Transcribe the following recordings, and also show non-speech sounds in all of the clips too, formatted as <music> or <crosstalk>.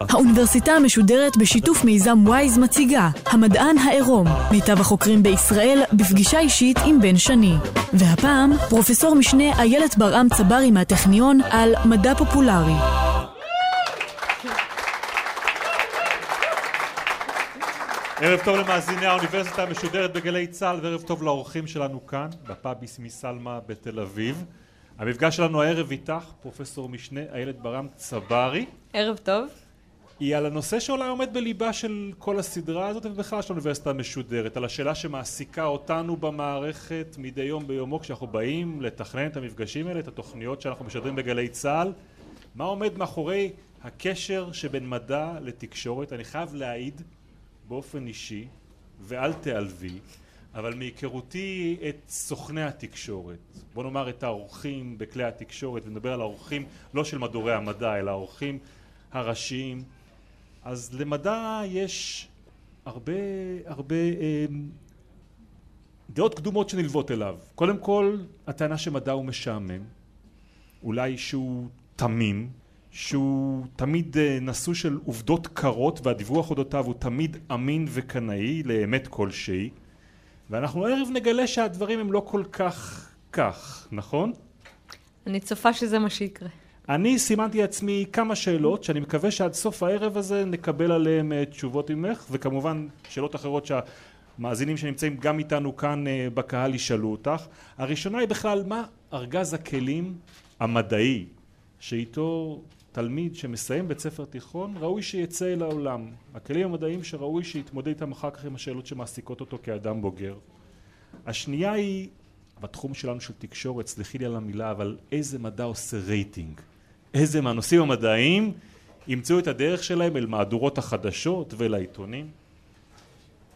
האוניברסיטה המשודרת בשיתוף מיזם וויז מציגה המדען העירום, מיטב החוקרים בישראל בפגישה אישית עם בן שני. והפעם פרופסור משנה איילת ברעם צברי מהטכניון על מדע פופולרי. ערב טוב למאזיני האוניברסיטה המשודרת בגלי צה"ל וערב טוב לאורחים שלנו כאן בפאב סמי סלמה בתל אביב. המפגש שלנו הערב איתך פרופסור משנה איילת ברעם צברי. ערב טוב. היא על הנושא שאולי עומד בליבה של כל הסדרה הזאת ובכלל של האוניברסיטה המשודרת, על השאלה שמעסיקה אותנו במערכת מדי יום ביומו כשאנחנו באים לתכנן את המפגשים האלה, את התוכניות שאנחנו משדרים בגלי צה"ל, מה עומד מאחורי הקשר שבין מדע לתקשורת. אני חייב להעיד באופן אישי, ואל תיעלבי, אבל מהיכרותי את סוכני התקשורת, בוא נאמר את האורחים בכלי התקשורת, ונדבר על האורחים לא של מדורי המדע, אלא האורחים הראשיים. אז למדע יש הרבה הרבה אה, דעות קדומות שנלוות אליו. קודם כל הטענה שמדע הוא משעמם, אולי שהוא תמים, שהוא תמיד אה, נשוא של עובדות קרות והדיווח אודותיו הוא תמיד אמין וקנאי לאמת כלשהי ואנחנו הערב נגלה שהדברים הם לא כל כך כך, נכון? אני צופה שזה מה שיקרה. אני סימנתי לעצמי כמה שאלות שאני מקווה שעד סוף הערב הזה נקבל עליהן אה, תשובות ממך וכמובן שאלות אחרות שהמאזינים שנמצאים גם איתנו כאן אה, בקהל ישאלו אותך. הראשונה היא בכלל מה ארגז הכלים המדעי שאיתו תלמיד שמסיים בית ספר תיכון ראוי שיצא אל העולם. הכלים המדעיים שראוי שיתמודד איתם אחר כך עם השאלות שמעסיקות אותו כאדם בוגר. השנייה היא בתחום שלנו של תקשורת, סלחי לי על המילה, אבל איזה מדע עושה רייטינג? איזה מהנושאים המדעיים ימצאו את הדרך שלהם אל מהדורות החדשות ולעיתונים?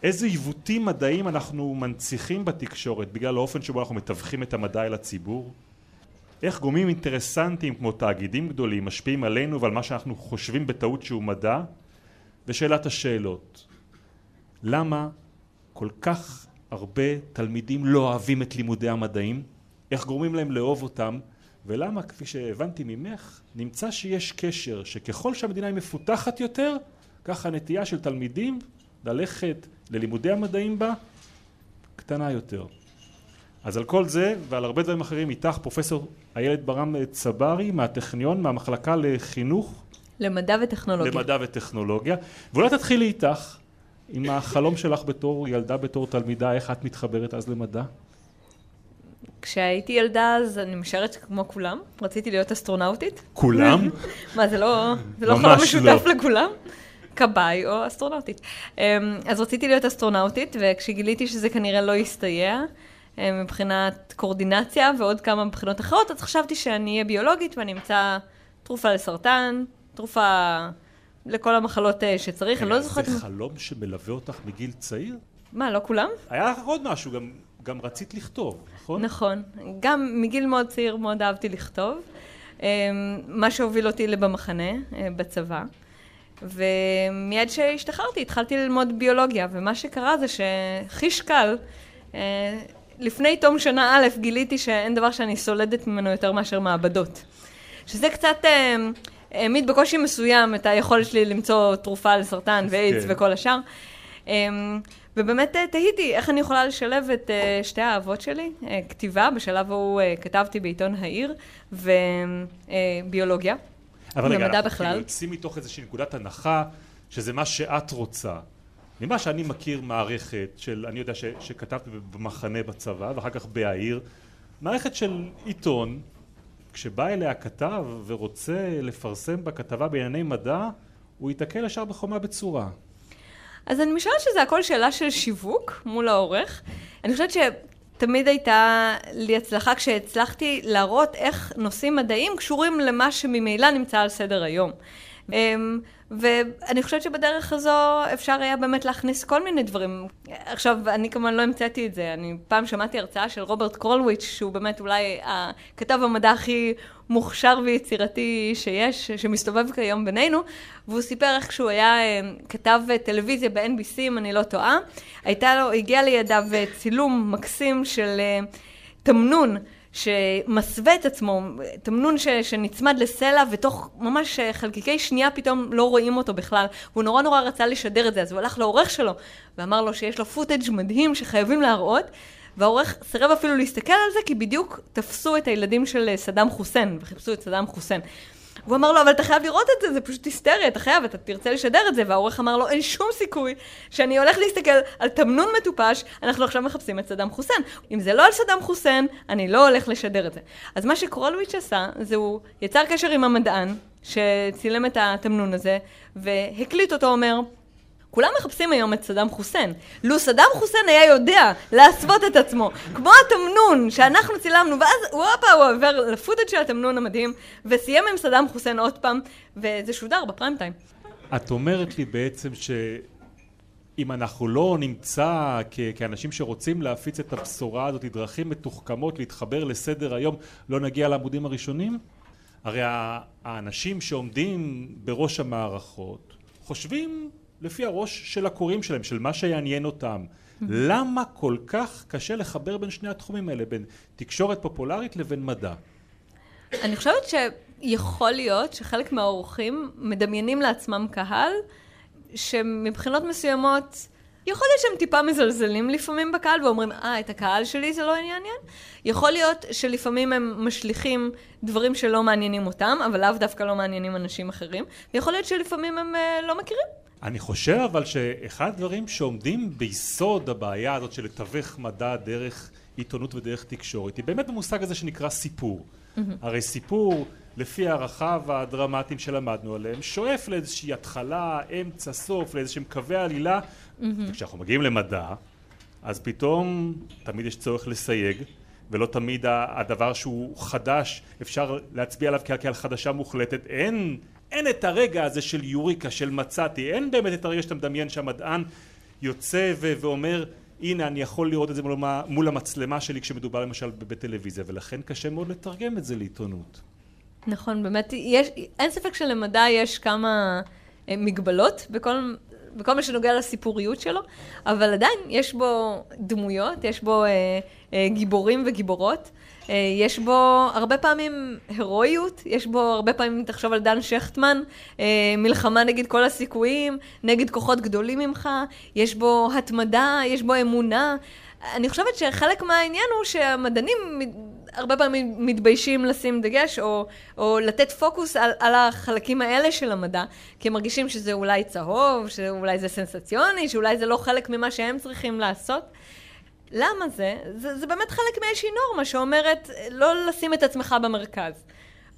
איזה עיוותים מדעיים אנחנו מנציחים בתקשורת בגלל האופן שבו אנחנו מתווכים את המדע אל הציבור? איך גורמים אינטרסנטיים כמו תאגידים גדולים משפיעים עלינו ועל מה שאנחנו חושבים בטעות שהוא מדע? ושאלת השאלות למה כל כך הרבה תלמידים לא אוהבים את לימודי המדעים? איך גורמים להם לאהוב אותם? ולמה כפי שהבנתי ממך נמצא שיש קשר שככל שהמדינה היא מפותחת יותר ככה הנטייה של תלמידים ללכת ללימודי המדעים בה קטנה יותר. אז על כל זה ועל הרבה דברים אחרים איתך פרופסור איילת ברם צברי מהטכניון מהמחלקה לחינוך למדע וטכנולוגיה למדע וטכנולוגיה ואולי תתחילי איתך עם החלום שלך בתור ילדה בתור תלמידה איך את מתחברת אז למדע? כשהייתי ילדה אז אני משערת כמו כולם, רציתי להיות אסטרונאוטית. כולם? <laughs> מה זה לא, זה לא חלום משותף לא. לכולם? כבאי או אסטרונאוטית. אמ, אז רציתי להיות אסטרונאוטית וכשגיליתי שזה כנראה לא יסתייע מבחינת קורדינציה ועוד כמה מבחינות אחרות אז חשבתי שאני אהיה ביולוגית ואני אמצא תרופה לסרטן, תרופה לכל המחלות אה, שצריך, אני לא זוכרת... זה חלום שמלווה אותך מגיל צעיר? מה, לא כולם? היה לך עוד משהו, גם, גם רצית לכתוב, נכון? נכון. גם מגיל מאוד צעיר מאוד אהבתי לכתוב. מה שהוביל אותי לבמחנה, אה, בצבא. ומיד שהשתחררתי התחלתי ללמוד ביולוגיה, ומה שקרה זה שחיש קל, אה, לפני תום שנה א' גיליתי שאין דבר שאני סולדת ממנו יותר מאשר מעבדות. שזה קצת... העמיד בקושי מסוים את היכולת שלי למצוא תרופה לסרטן ואיידס כן. וכל השאר. אמ, ובאמת אה, תהיתי איך אני יכולה לשלב את אה, שתי האהבות שלי, אה, כתיבה, בשלב ההוא כתבתי בעיתון העיר, וביולוגיה. אבל רגע, אנחנו יוצאים מתוך איזושהי נקודת הנחה שזה מה שאת רוצה. ממה שאני מכיר מערכת של, אני יודע ש, שכתבתי במחנה בצבא ואחר כך בהעיר, מערכת של עיתון כשבא אליה כתב ורוצה לפרסם בכתבה בענייני מדע, הוא ייתקל ישר בחומה בצורה. אז אני משערת שזה הכל שאלה של שיווק מול העורך. אני חושבת שתמיד הייתה לי הצלחה כשהצלחתי להראות איך נושאים מדעיים קשורים למה שממילא נמצא על סדר היום. אמ, ואני חושבת שבדרך הזו אפשר היה באמת להכניס כל מיני דברים. עכשיו, אני כמובן לא המצאתי את זה, אני פעם שמעתי הרצאה של רוברט קרולוויץ', שהוא באמת אולי הכתב המדע הכי מוכשר ויצירתי שיש, שמסתובב כיום בינינו, והוא סיפר איך כשהוא היה אמ, כתב טלוויזיה ב-NBC, אם אני לא טועה, הייתה לו, הגיע לידיו צילום מקסים של אמ, תמנון. שמסווה את עצמו, תמנון ש, שנצמד לסלע ותוך ממש חלקיקי שנייה פתאום לא רואים אותו בכלל. והוא נורא נורא רצה לשדר את זה, אז הוא הלך לעורך שלו ואמר לו שיש לו פוטאג' מדהים שחייבים להראות. והעורך סירב אפילו להסתכל על זה כי בדיוק תפסו את הילדים של סדאם חוסיין וחיפשו את סדאם חוסיין. הוא אמר לו, אבל אתה חייב לראות את זה, זה פשוט היסטריה, אתה חייב, אתה תרצה לשדר את זה. והעורך אמר לו, אין שום סיכוי שאני הולך להסתכל על תמנון מטופש, אנחנו עכשיו מחפשים את סדאם חוסיין. אם זה לא על סדאם חוסיין, אני לא הולך לשדר את זה. אז מה שקרולוויץ' עשה, זה הוא יצר קשר עם המדען, שצילם את התמנון הזה, והקליט אותו אומר, כולם מחפשים היום את סדאם חוסיין. לו סדאם חוסיין היה יודע להסוות את עצמו, כמו התמנון שאנחנו צילמנו, ואז וואפה הוא עובר לפוטאג' של התמנון המדהים, וסיים עם סדאם חוסיין עוד פעם, וזה שודר בפריים טיים. את אומרת לי בעצם ש... אם אנחנו לא נמצא כ- כאנשים שרוצים להפיץ את הבשורה הזאת, דרכים מתוחכמות להתחבר לסדר היום, לא נגיע לעמודים הראשונים? הרי האנשים שעומדים בראש המערכות חושבים לפי הראש של הקוראים שלהם, של מה שיעניין אותם. למה כל כך קשה לחבר בין שני התחומים האלה, בין תקשורת פופולרית לבין מדע? אני חושבת שיכול להיות שחלק מהאורחים מדמיינים לעצמם קהל שמבחינות מסוימות יכול להיות שהם טיפה מזלזלים לפעמים בקהל ואומרים, אה, את הקהל שלי זה לא עניין? יכול להיות שלפעמים הם משליכים דברים שלא מעניינים אותם, אבל לאו דווקא לא מעניינים אנשים אחרים, ויכול להיות שלפעמים הם uh, לא מכירים. אני חושב אבל שאחד הדברים שעומדים ביסוד הבעיה הזאת של לתווך מדע דרך עיתונות ודרך תקשורת היא באמת במושג הזה שנקרא סיפור. Mm-hmm. הרי סיפור לפי הערכיו הדרמטיים שלמדנו עליהם שואף לאיזושהי התחלה, אמצע, סוף, לאיזשהם קווי עלילה mm-hmm. וכשאנחנו מגיעים למדע אז פתאום תמיד יש צורך לסייג ולא תמיד הדבר שהוא חדש אפשר להצביע עליו כעל חדשה מוחלטת אין אין את הרגע הזה של יוריקה, של מצאתי, אין באמת את הרגע שאתה מדמיין שהמדען יוצא ו- ואומר הנה אני יכול לראות את זה מול, מול המצלמה שלי כשמדובר למשל בטלוויזיה ולכן קשה מאוד לתרגם את זה לעיתונות. נכון, באמת, יש, אין ספק שלמדע יש כמה אה, מגבלות בכל, בכל מה שנוגע לסיפוריות שלו, אבל עדיין יש בו דמויות, יש בו אה, אה, גיבורים וגיבורות. אה, יש בו הרבה פעמים הירואיות, יש בו הרבה פעמים, תחשוב על דן שכטמן, אה, מלחמה נגד כל הסיכויים, נגד כוחות גדולים ממך, יש בו התמדה, יש בו אמונה. אני חושבת שחלק מהעניין הוא שהמדענים הרבה פעמים מתביישים לשים דגש או, או לתת פוקוס על, על החלקים האלה של המדע, כי הם מרגישים שזה אולי צהוב, שאולי זה סנסציוני, שאולי זה לא חלק ממה שהם צריכים לעשות. למה זה? זה? זה באמת חלק מאיזושהי נורמה שאומרת לא לשים את עצמך במרכז.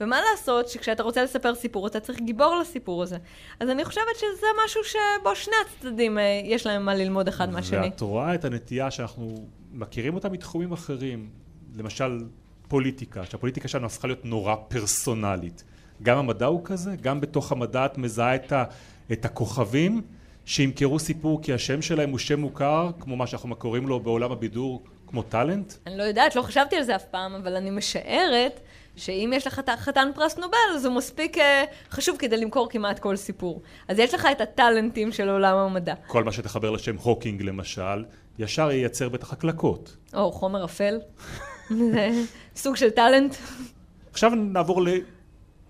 ומה לעשות שכשאתה רוצה לספר סיפור אתה צריך גיבור לסיפור הזה. אז אני חושבת שזה משהו שבו שני הצדדים אה, יש להם מה ללמוד אחד מהשני. ואת רואה את הנטייה שאנחנו מכירים אותה מתחומים אחרים, למשל פוליטיקה, שהפוליטיקה שלנו הפכה להיות נורא פרסונלית. גם המדע הוא כזה, גם בתוך המדע את מזהה את, ה, את הכוכבים שימכרו סיפור כי השם שלהם הוא שם מוכר, כמו מה שאנחנו קוראים לו בעולם הבידור, כמו טאלנט? אני לא יודעת, לא חשבתי על זה אף פעם, אבל אני משערת שאם יש לך חתן פרס נובל, אז הוא מספיק uh, חשוב כדי למכור כמעט כל סיפור. אז יש לך את הטאלנטים של עולם המדע. כל מה שתחבר לשם הוקינג למשל, ישר ייצר בטח הקלקות. או חומר אפל. <laughs> זה סוג של טאלנט. עכשיו נעבור ל,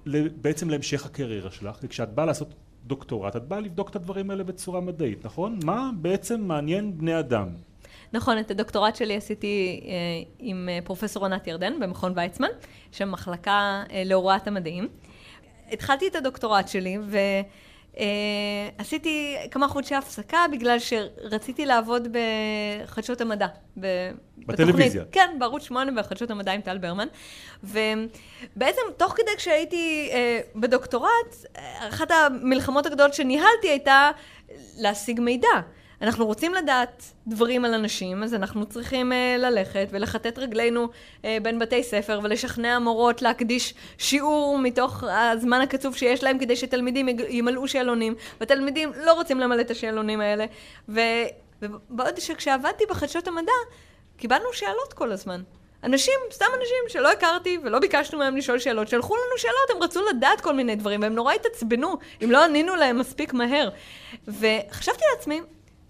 ל, בעצם להמשך הקריירה שלך, וכשאת באה לעשות דוקטורט, את באה לבדוק את הדברים האלה בצורה מדעית, נכון? מה בעצם מעניין בני אדם? נכון, את הדוקטורט שלי עשיתי אה, עם אה, פרופסור ענת ירדן במכון ויצמן, שם מחלקה אה, להוראת המדעים. התחלתי את הדוקטורט שלי ו... Uh, עשיתי כמה חודשי הפסקה בגלל שרציתי לעבוד בחדשות המדע. בטלוויזיה. בתוכנית, כן, בערוץ 8 בחדשות המדע עם טל ברמן. ובעצם תוך כדי כשהייתי uh, בדוקטורט, אחת המלחמות הגדולות שניהלתי הייתה להשיג מידע. אנחנו רוצים לדעת דברים על אנשים, אז אנחנו צריכים uh, ללכת ולחטט רגלינו uh, בין בתי ספר ולשכנע מורות להקדיש שיעור מתוך הזמן הקצוב שיש להם כדי שתלמידים ימלאו שאלונים, ותלמידים לא רוצים למלא את השאלונים האלה. ו... ובעוד שכשעבדתי בחדשות המדע, קיבלנו שאלות כל הזמן. אנשים, סתם אנשים שלא הכרתי ולא ביקשנו מהם לשאול שאלות, שלחו לנו שאלות, הם רצו לדעת כל מיני דברים, והם נורא התעצבנו אם לא ענינו להם מספיק מהר. וחשבתי לעצמי,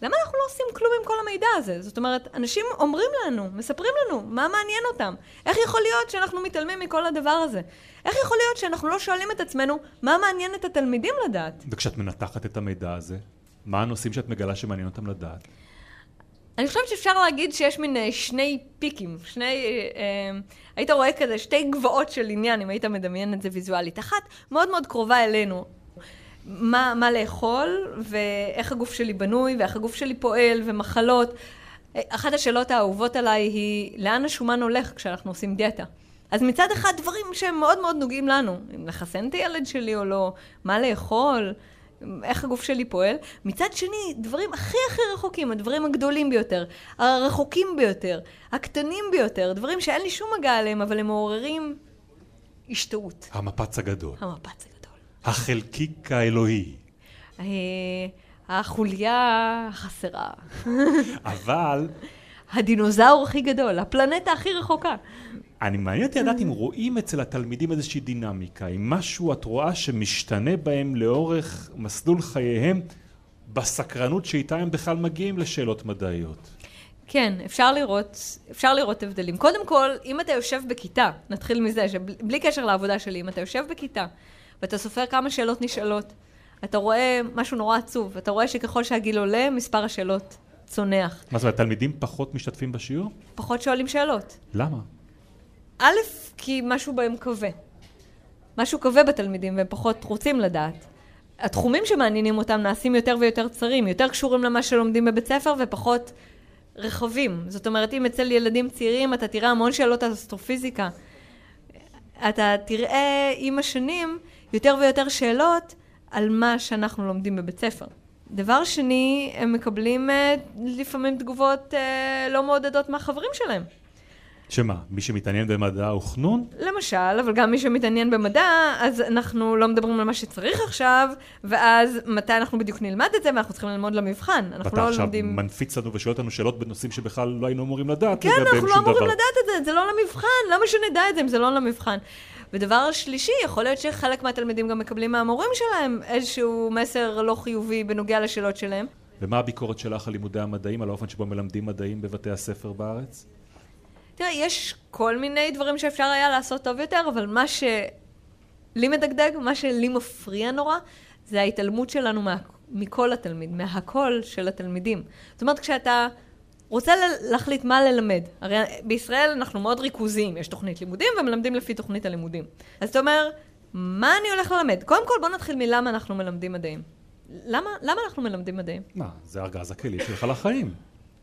למה אנחנו לא עושים כלום עם כל המידע הזה? זאת אומרת, אנשים אומרים לנו, מספרים לנו, מה מעניין אותם? איך יכול להיות שאנחנו מתעלמים מכל הדבר הזה? איך יכול להיות שאנחנו לא שואלים את עצמנו, מה מעניין את התלמידים לדעת? וכשאת מנתחת את המידע הזה, מה הנושאים שאת מגלה שמעניין אותם לדעת? אני חושבת שאפשר להגיד שיש מין אה, שני פיקים, שני... אה, אה, היית רואה כזה שתי גבעות של עניין, אם היית מדמיין את זה ויזואלית. אחת מאוד מאוד קרובה אלינו. מה, מה לאכול, ואיך הגוף שלי בנוי, ואיך הגוף שלי פועל, ומחלות. אחת השאלות האהובות עליי היא, לאן השומן הולך כשאנחנו עושים דיאטה? אז מצד אחד דברים שהם מאוד מאוד נוגעים לנו, אם לחסן את הילד שלי או לא, מה לאכול, איך הגוף שלי פועל. מצד שני, דברים הכי הכי רחוקים, הדברים הגדולים ביותר, הרחוקים ביותר, הקטנים ביותר, דברים שאין לי שום מגע עליהם, אבל הם מעוררים השתאות. המפץ הגדול. המפץ הגדול. החלקיק האלוהי. אה, החוליה החסרה. אבל... הדינוזאור הכי גדול, הפלנטה הכי רחוקה. אני מעניין אותי לדעת אם רואים אצל התלמידים איזושהי דינמיקה, אם משהו את רואה שמשתנה בהם לאורך מסלול חייהם בסקרנות שאיתה הם בכלל מגיעים לשאלות מדעיות. כן, אפשר לראות, אפשר לראות הבדלים. קודם כל, אם אתה יושב בכיתה, נתחיל מזה, שבלי קשר לעבודה שלי, אם אתה יושב בכיתה ואתה סופר כמה שאלות נשאלות, אתה רואה משהו נורא עצוב, אתה רואה שככל שהגיל עולה, מספר השאלות צונח. מה זאת אומרת, תלמידים פחות משתתפים בשיעור? פחות שואלים שאלות. למה? א', כי משהו בהם כבה. משהו כבה בתלמידים והם פחות רוצים לדעת. התחומים שמעניינים אותם נעשים יותר ויותר צרים, יותר קשורים למה שלומדים בבית ספר ופחות רחבים. זאת אומרת, אם אצל ילדים צעירים אתה תראה המון שאלות על אסטרופיזיקה, אתה תראה עם השנים יותר ויותר שאלות על מה שאנחנו לומדים בבית ספר. דבר שני, הם מקבלים אה, לפעמים תגובות אה, לא מעודדות מהחברים שלהם. שמה, מי שמתעניין במדע הוא חנון? למשל, אבל גם מי שמתעניין במדע, אז אנחנו לא מדברים על מה שצריך עכשיו, ואז מתי אנחנו בדיוק נלמד את זה, ואנחנו צריכים ללמוד למבחן. אנחנו לא לומדים... ואתה עכשיו מנפיץ לנו ושואל אותנו שאלות בנושאים שבכלל לא היינו אמורים לדעת כן, אנחנו לא אמורים לדעת את זה, זה לא למבחן, למה שנדע את זה אם זה לא למבחן? ודבר שלישי, יכול להיות שחלק מהתלמידים גם מקבלים מהמורים שלהם איזשהו מסר לא חיובי בנוגע לשאלות שלהם. ומה הביקורת שלך על לימודי המדעים, על האופן שבו מלמדים מדעים בבתי הספר בארץ? תראה, יש כל מיני דברים שאפשר היה לעשות טוב יותר, אבל מה שלי מדגדג, מה שלי מפריע נורא, זה ההתעלמות שלנו מה, מכל התלמיד, מהקול של התלמידים. זאת אומרת, כשאתה רוצה להחליט מה ללמד, הרי בישראל אנחנו מאוד ריכוזיים, יש תוכנית לימודים ומלמדים לפי תוכנית הלימודים. אז אתה אומר, מה אני הולך ללמד? קודם כל בוא נתחיל מלמה אנחנו מלמדים מדעים. למה, למה אנחנו מלמדים מדעים? מה, זה ארגז הכלים שלך לחיים.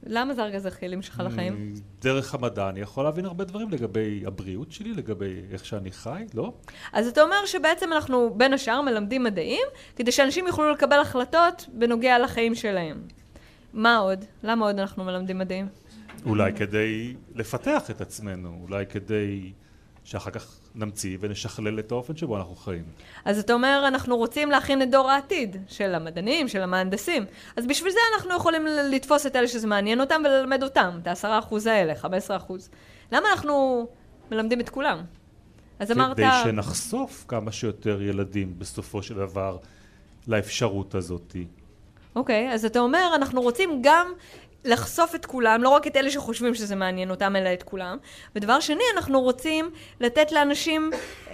למה זה ארגז הכלים שלך לחיים? דרך המדע אני יכול להבין הרבה דברים לגבי הבריאות שלי, לגבי איך שאני חי, לא? אז אתה אומר שבעצם אנחנו בין השאר מלמדים מדעים, כדי שאנשים יוכלו לקבל החלטות בנוגע לחיים שלהם. מה עוד? למה עוד אנחנו מלמדים מדעים? אולי כדי לפתח את עצמנו, אולי כדי שאחר כך נמציא ונשכלל את האופן שבו אנחנו חיים. אז אתה אומר, אנחנו רוצים להכין את דור העתיד של המדענים, של המהנדסים. אז בשביל זה אנחנו יכולים לתפוס את אלה שזה מעניין אותם וללמד אותם, את העשרה אחוז האלה, חמש עשרה אחוז. למה אנחנו מלמדים את כולם? אז אמרת... כדי שנחשוף כמה שיותר ילדים בסופו של דבר לאפשרות הזאת. אוקיי, okay, אז אתה אומר, אנחנו רוצים גם לחשוף את כולם, לא רק את אלה שחושבים שזה מעניין אותם, אלא את כולם. ודבר שני, אנחנו רוצים לתת לאנשים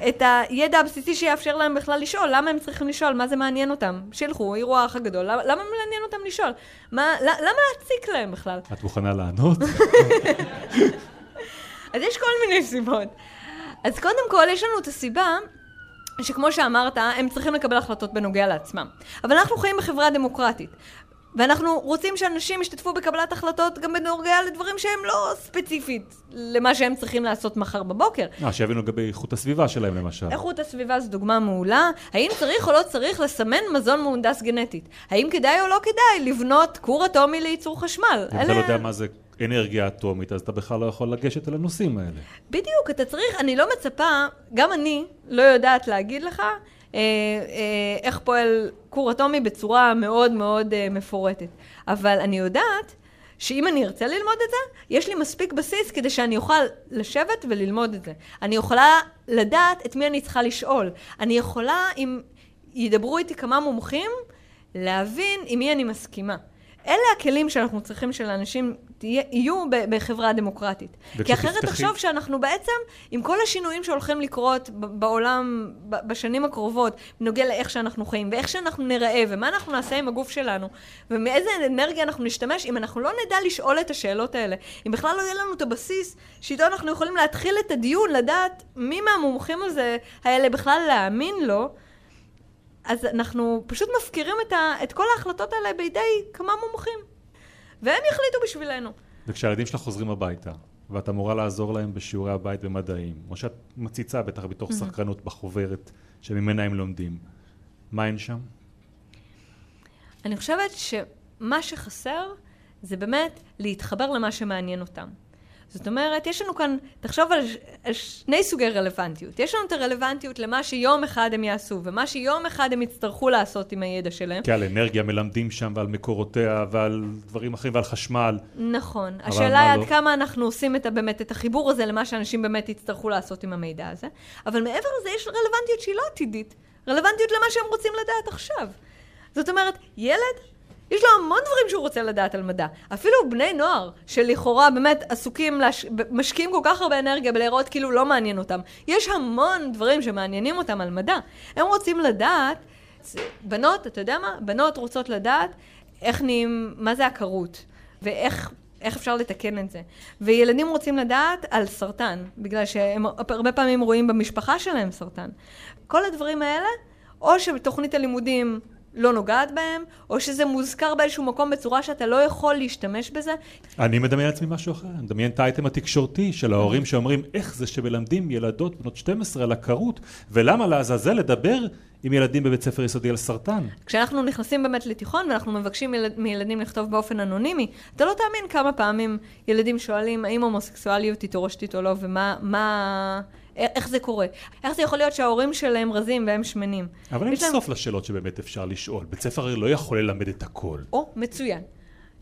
את הידע הבסיסי שיאפשר להם בכלל לשאול. למה הם צריכים לשאול? מה זה מעניין אותם? שילכו, יראו האח הגדול. למה, למה מעניין אותם לשאול? מה, למה להציק להם בכלל? את מוכנה לענות? <laughs> אז יש כל מיני סיבות. אז קודם כל, יש לנו את הסיבה שכמו שאמרת, הם צריכים לקבל החלטות בנוגע לעצמם. אבל אנחנו חיים בחברה דמוקרטית. ואנחנו רוצים שאנשים ישתתפו בקבלת החלטות גם בנוגע לדברים שהם לא ספציפית למה שהם צריכים לעשות מחר בבוקר. אה, שיבינו לגבי איכות הסביבה שלהם למשל. איכות הסביבה זו דוגמה מעולה. האם צריך או לא צריך לסמן מזון מהונדס גנטית? האם כדאי או לא כדאי לבנות כור אטומי לייצור חשמל? אם אתה לא יודע מה זה אנרגיה אטומית, אז אתה בכלל לא יכול לגשת אל הנושאים האלה. בדיוק, אתה צריך, אני לא מצפה, גם אני לא יודעת להגיד לך אה, אה, איך פועל כור אטומי בצורה מאוד מאוד אה, מפורטת. אבל אני יודעת שאם אני ארצה ללמוד את זה, יש לי מספיק בסיס כדי שאני אוכל לשבת וללמוד את זה. אני יכולה לדעת את מי אני צריכה לשאול. אני יכולה, אם ידברו איתי כמה מומחים, להבין עם מי אני מסכימה. אלה הכלים שאנחנו צריכים שלאנשים יהיו בחברה דמוקרטית. כי אחרת תחשוב שאנחנו בעצם, עם כל השינויים שהולכים לקרות בעולם בשנים הקרובות, בנוגע לאיך שאנחנו חיים, ואיך שאנחנו נראה, ומה אנחנו נעשה עם הגוף שלנו, ומאיזה אנרגיה אנחנו נשתמש, אם אנחנו לא נדע לשאול את השאלות האלה, אם בכלל לא יהיה לנו את הבסיס, שאיתו אנחנו יכולים להתחיל את הדיון, לדעת מי מהמומחים הזה, האלה בכלל להאמין לו, אז אנחנו פשוט מפקירים את, ה, את כל ההחלטות האלה בידי כמה מומחים. והם יחליטו בשבילנו. וכשהילדים שלך חוזרים הביתה, ואת אמורה לעזור להם בשיעורי הבית במדעים, או שאת מציצה בטח בתוך mm-hmm. סקרנות בחוברת שממנה הם לומדים, מה אין שם? אני חושבת שמה שחסר זה באמת להתחבר למה שמעניין אותם. זאת אומרת, יש לנו כאן, תחשוב על, על שני סוגי רלוונטיות. יש לנו את הרלוונטיות למה שיום אחד הם יעשו, ומה שיום אחד הם יצטרכו לעשות עם הידע שלהם. כי על אנרגיה מלמדים שם, ועל מקורותיה, ועל דברים אחרים, ועל חשמל. נכון. השאלה היא עד לא? כמה אנחנו עושים את, באמת את החיבור הזה למה שאנשים באמת יצטרכו לעשות עם המידע הזה. אבל מעבר לזה יש רלוונטיות שהיא לא עתידית. רלוונטיות למה שהם רוצים לדעת עכשיו. זאת אומרת, ילד יש לו המון דברים שהוא רוצה לדעת על מדע. אפילו בני נוער, שלכאורה באמת עסוקים, לש... משקיעים כל כך הרבה אנרגיה בלהיראות כאילו לא מעניין אותם. יש המון דברים שמעניינים אותם על מדע. הם רוצים לדעת, בנות, אתה יודע מה? בנות רוצות לדעת איך נהיים, מה זה עקרות, ואיך איך אפשר לתקן את זה. וילדים רוצים לדעת על סרטן, בגלל שהם הרבה פעמים רואים במשפחה שלהם סרטן. כל הדברים האלה, או שבתוכנית הלימודים לא נוגעת בהם, או שזה מוזכר באיזשהו מקום בצורה שאתה לא יכול להשתמש בזה. אני מדמיין לעצמי משהו אחר, אני מדמיין את האייטם התקשורתי של ההורים שאומרים איך זה שמלמדים ילדות בנות 12 על עקרות, ולמה לעזאזל לדבר עם ילדים בבית ספר יסודי על סרטן. כשאנחנו נכנסים באמת לתיכון ואנחנו מבקשים מילד, מילדים לכתוב באופן אנונימי, אתה לא תאמין כמה פעמים ילדים שואלים האם הומוסקסואליות היא תורשתית או לא, ומה... מה... איך זה קורה? איך זה יכול להיות שההורים שלהם רזים והם שמנים? אבל אין סוף לשאלות שבאמת אפשר לשאול. בית ספר הרי לא יכול ללמד את הכל. או, מצוין.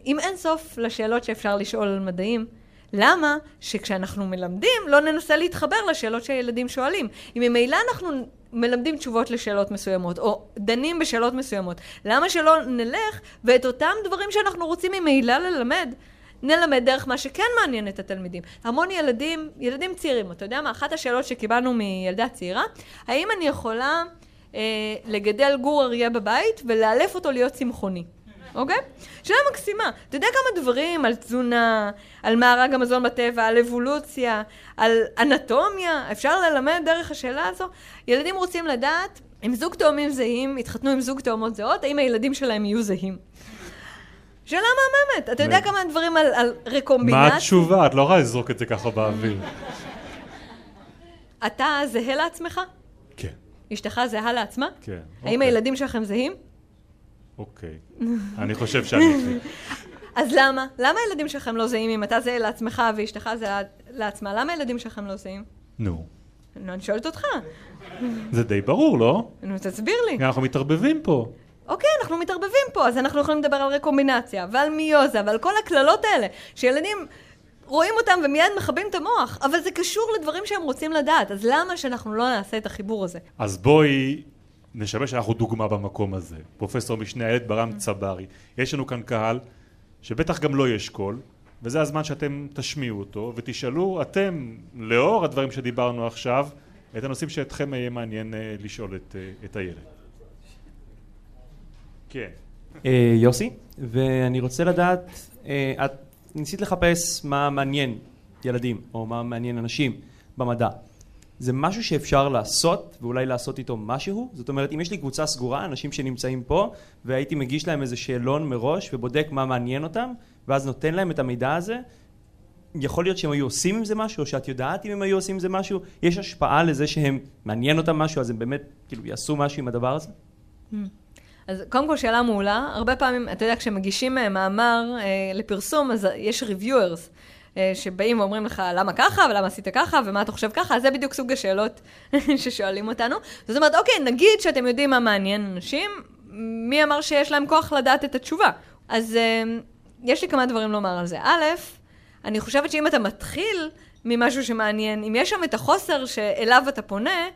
אם אין סוף לשאלות שאפשר לשאול על מדעים, למה שכשאנחנו מלמדים לא ננסה להתחבר לשאלות שהילדים שואלים? אם ממילא אנחנו מלמדים תשובות לשאלות מסוימות, או דנים בשאלות מסוימות, למה שלא נלך ואת אותם דברים שאנחנו רוצים ממילא ללמד, נלמד דרך מה שכן מעניין את התלמידים. המון ילדים, ילדים צעירים, אתה יודע מה? אחת השאלות שקיבלנו מילדה צעירה, האם אני יכולה אה, לגדל גור אריה בבית ולאלף אותו להיות צמחוני? אוקיי? שאלה מקסימה. אתה יודע כמה דברים על תזונה, על מארג המזון בטבע, על אבולוציה, על אנטומיה, אפשר ללמד דרך השאלה הזו? ילדים רוצים לדעת אם זוג תאומים זהים יתחתנו עם זוג תאומות זהות, האם הילדים שלהם יהיו זהים. שאלה מהממת. אתה יודע כמה דברים על, על רקומבינציה? מה התשובה? את לא יכולה לזרוק את זה ככה באוויר. אתה זהה לעצמך? כן. אשתך זהה לעצמה? כן. האם אוקיי. הילדים שלכם זהים? אוקיי. אני חושב שאני... <laughs> אז למה? למה הילדים שלכם לא זהים אם אתה זהה לעצמך ואשתך זהה לעצמה? למה הילדים שלכם לא זהים? נו. נו, אני שואלת אותך. זה די ברור, לא? נו, תסביר לי. אנחנו מתערבבים פה. אוקיי, אנחנו מתערבבים פה, אז אנחנו יכולים לדבר על רקומבינציה, ועל מיוזה, ועל כל הקללות האלה, שילדים רואים אותם ומיד מכבים את המוח, אבל זה קשור לדברים שהם רוצים לדעת, אז למה שאנחנו לא נעשה את החיבור הזה? אז בואי נשמש שאנחנו דוגמה במקום הזה. פרופסור משנה איילת ברם צברי, יש לנו כאן קהל שבטח גם לא יש קול, וזה הזמן שאתם תשמיעו אותו, ותשאלו אתם, לאור הדברים שדיברנו עכשיו, את הנושאים שאתכם יהיה מעניין אה, לשאול את, אה, את הילד. כן. אה, יוסי, ואני רוצה לדעת, את ניסית לחפש מה מעניין ילדים, או מה מעניין אנשים במדע. זה משהו שאפשר לעשות, ואולי לעשות איתו משהו. זאת אומרת, אם יש לי קבוצה סגורה, אנשים שנמצאים פה, והייתי מגיש להם איזה שאלון מראש, ובודק מה מעניין אותם, ואז נותן להם את המידע הזה, יכול להיות שהם היו עושים עם זה משהו, או שאת יודעת אם הם היו עושים עם זה משהו, יש השפעה לזה שהם, מעניין אותם משהו, אז הם באמת, כאילו, יעשו משהו עם הדבר הזה? Hmm. אז קודם כל שאלה מעולה, הרבה פעמים, אתה יודע, כשמגישים אה, מאמר אה, לפרסום, אז יש reviewers. אה, שבאים ואומרים לך למה ככה, ולמה עשית ככה, ומה אתה חושב ככה, אז זה בדיוק סוג השאלות <laughs> ששואלים אותנו. זאת אומרת, אוקיי, נגיד שאתם יודעים מה מעניין אנשים, מי אמר שיש להם כוח לדעת את התשובה? אז אה, יש לי כמה דברים לומר על זה. א', אני חושבת שאם אתה מתחיל ממשהו שמעניין, אם יש שם את החוסר שאליו אתה פונה,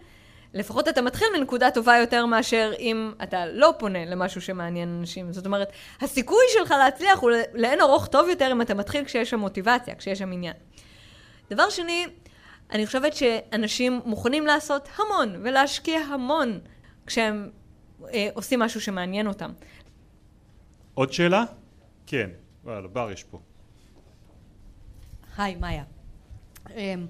לפחות אתה מתחיל מנקודה טובה יותר מאשר אם אתה לא פונה למשהו שמעניין אנשים. זאת אומרת, הסיכוי שלך להצליח הוא לאין ארוך טוב יותר אם אתה מתחיל כשיש שם מוטיבציה, כשיש שם עניין. דבר שני, אני חושבת שאנשים מוכנים לעשות המון ולהשקיע המון כשהם אה, עושים משהו שמעניין אותם. עוד שאלה? כן, וואלה, בר יש פה. היי, מאיה. אמ,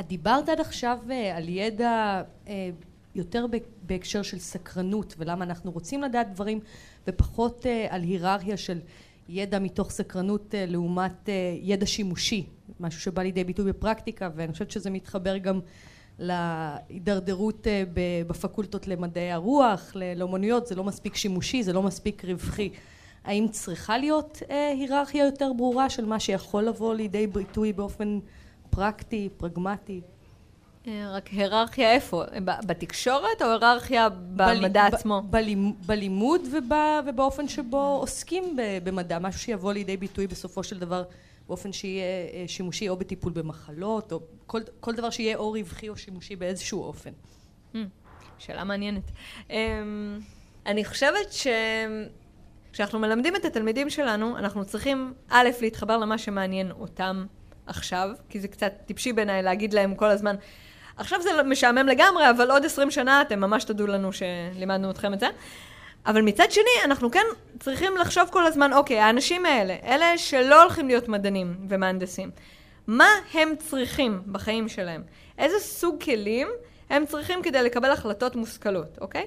את דיברת עד עכשיו אה, על ידע אה, יותר בהקשר של סקרנות ולמה אנחנו רוצים לדעת דברים ופחות אה, על היררכיה של ידע מתוך סקרנות לעומת ידע שימושי, משהו שבא לידי ביטוי בפרקטיקה ואני חושבת שזה מתחבר גם להידרדרות בפקולטות למדעי הרוח, לאומנויות, זה לא מספיק שימושי, זה לא מספיק רווחי. האם צריכה להיות היררכיה יותר ברורה של מה שיכול לבוא לידי ביטוי באופן פרקטי, פרגמטי. אה, רק היררכיה איפה? בתקשורת או היררכיה במדע עצמו? בלימוד ובאופן שבו עוסקים במדע, משהו שיבוא לידי ביטוי בסופו של דבר באופן שיהיה אה, שימושי או בטיפול במחלות, או כל, כל דבר שיהיה או רווחי או שימושי באיזשהו אופן. Hmm, שאלה מעניינת. אמ, אני חושבת ש... כשאנחנו מלמדים את התלמידים שלנו, אנחנו צריכים א', להתחבר למה שמעניין אותם עכשיו, כי זה קצת טיפשי בעיניי להגיד להם כל הזמן, עכשיו זה משעמם לגמרי, אבל עוד עשרים שנה אתם ממש תדעו לנו שלימדנו אתכם את זה. אבל מצד שני, אנחנו כן צריכים לחשוב כל הזמן, אוקיי, האנשים האלה, אלה שלא הולכים להיות מדענים ומהנדסים, מה הם צריכים בחיים שלהם? איזה סוג כלים הם צריכים כדי לקבל החלטות מושכלות, אוקיי?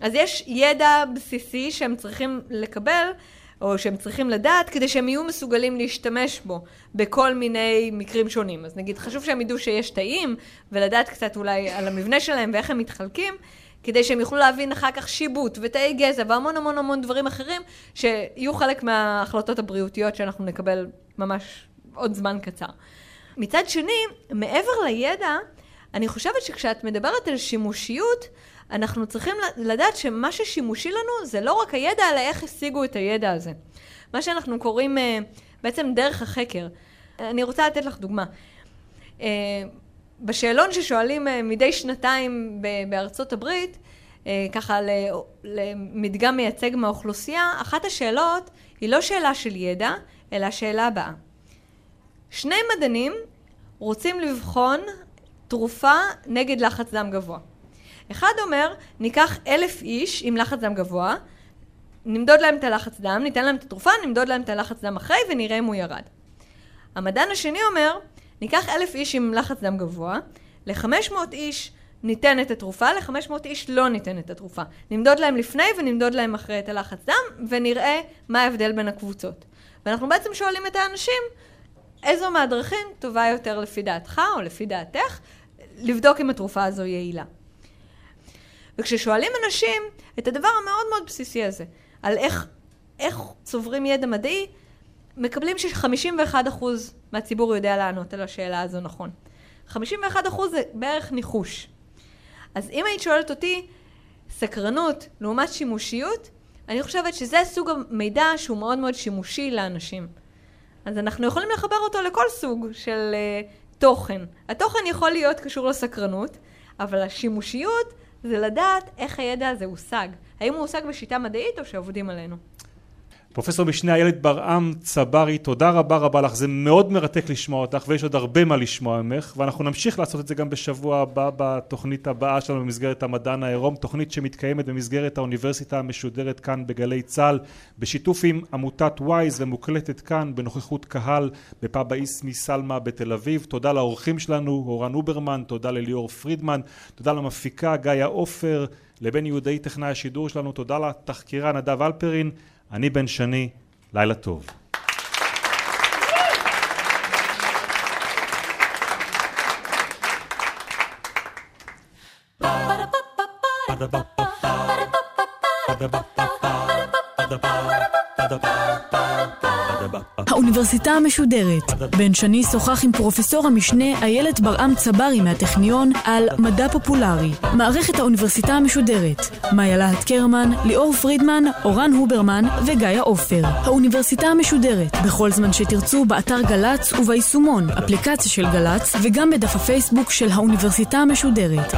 אז יש ידע בסיסי שהם צריכים לקבל, או שהם צריכים לדעת, כדי שהם יהיו מסוגלים להשתמש בו בכל מיני מקרים שונים. אז נגיד, חשוב שהם ידעו שיש תאים, ולדעת קצת אולי על המבנה שלהם ואיך הם מתחלקים, כדי שהם יוכלו להבין אחר כך שיבוט ותאי גזע והמון המון המון דברים אחרים, שיהיו חלק מההחלטות הבריאותיות שאנחנו נקבל ממש עוד זמן קצר. מצד שני, מעבר לידע, אני חושבת שכשאת מדברת על שימושיות, אנחנו צריכים לדעת שמה ששימושי לנו זה לא רק הידע, אלא איך השיגו את הידע הזה. מה שאנחנו קוראים אה, בעצם דרך החקר. אני רוצה לתת לך דוגמה. אה, בשאלון ששואלים אה, מדי שנתיים בארצות הברית, ככה למדגם מייצג מהאוכלוסייה, אחת השאלות היא לא שאלה של ידע, אלא השאלה הבאה. שני מדענים רוצים לבחון תרופה נגד לחץ דם גבוה. אחד אומר, ניקח אלף איש עם לחץ דם גבוה, נמדוד להם את הלחץ דם, ניתן להם את התרופה, נמדוד להם את הלחץ דם אחרי ונראה אם הוא ירד. המדען השני אומר, ניקח אלף איש עם לחץ דם גבוה, ל-500 איש ניתן את התרופה, ל-500 איש לא ניתן את התרופה. נמדוד להם לפני ונמדוד להם אחרי את הלחץ דם, ונראה מה ההבדל בין הקבוצות. ואנחנו בעצם שואלים את האנשים, איזו מהדרכים טובה יותר לפי דעתך או לפי דעתך, לבדוק אם התרופה הזו יעילה. וכששואלים אנשים את הדבר המאוד מאוד בסיסי הזה, על איך, איך צוברים ידע מדעי, מקבלים ש-51% מהציבור יודע לענות על השאלה הזו נכון. 51% זה בערך ניחוש. אז אם היית שואלת אותי, סקרנות לעומת שימושיות, אני חושבת שזה סוג המידע שהוא מאוד מאוד שימושי לאנשים. אז אנחנו יכולים לחבר אותו לכל סוג של uh, תוכן. התוכן יכול להיות קשור לסקרנות, אבל השימושיות זה לדעת איך הידע הזה הושג. האם הוא הושג בשיטה מדעית או שעובדים עלינו? פרופסור משנה איילת ברעם צברי, תודה רבה רבה לך, זה מאוד מרתק לשמוע אותך ויש עוד הרבה מה לשמוע ממך ואנחנו נמשיך לעשות את זה גם בשבוע הבא בתוכנית הבאה שלנו במסגרת המדען העירום, תוכנית שמתקיימת במסגרת האוניברסיטה המשודרת כאן בגלי צה"ל בשיתוף עם עמותת ווייז ומוקלטת כאן בנוכחות קהל בפאב האיסמי סלמה בתל אביב, תודה לאורחים שלנו, אורן אוברמן, תודה לליאור פרידמן, תודה למפיקה גיא עופר, לבן יהודאי טכנאי השידור שלנו, תודה לתחקירה נדב אלפרין אני בן שני, לילה טוב. Ba-da-ba-ba-ba האוניברסיטה המשודרת. בן שני שוחח עם פרופסור המשנה איילת ברעם צברי מהטכניון על מדע פופולרי. מערכת האוניברסיטה המשודרת. מאיה להט קרמן, ליאור פרידמן, אורן הוברמן וגיא עופר. האוניברסיטה המשודרת. בכל זמן שתרצו, באתר גל"צ וביישומון, אפליקציה של גל"צ, וגם בדף הפייסבוק של האוניברסיטה המשודרת.